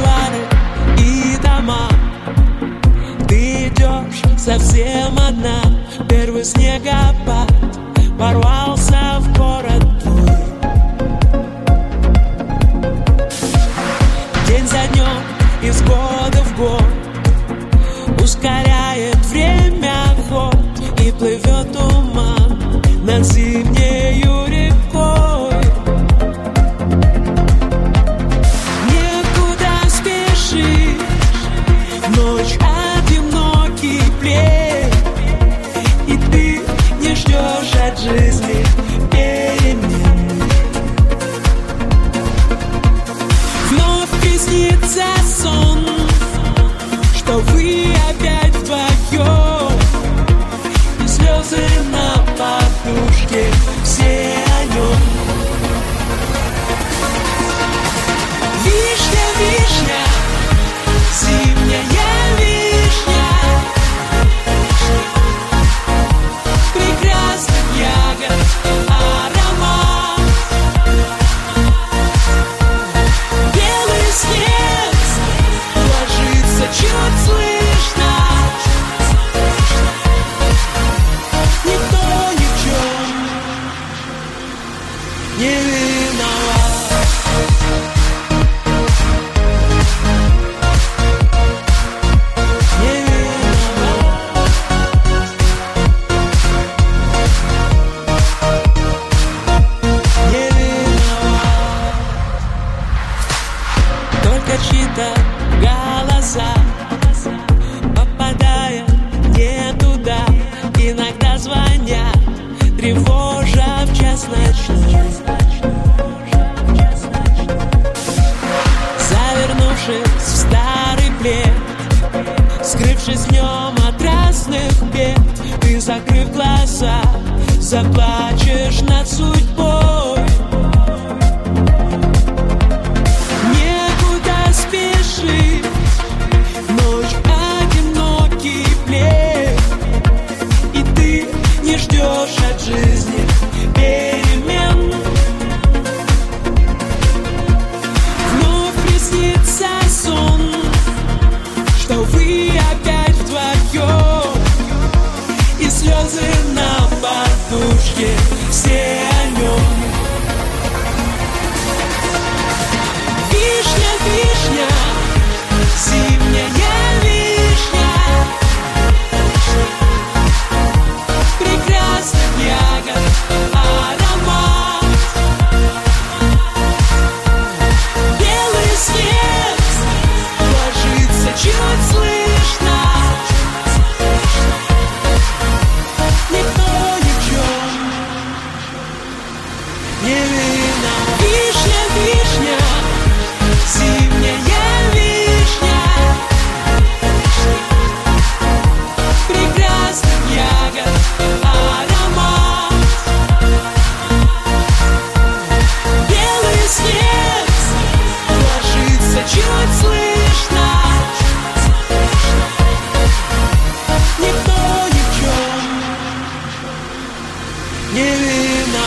планы и дома. Ты идешь совсем одна. Первый снегопад порвался в город твой. День за днем из года в год Ускоряет время ход. И плывет туман над зимнею ночь одинокий плен И ты не ждешь от жизни чьи-то голоса Попадая не туда. Иногда звонят Тревожа в час ночной Завернувшись в старый плед Скрывшись yeah Не вина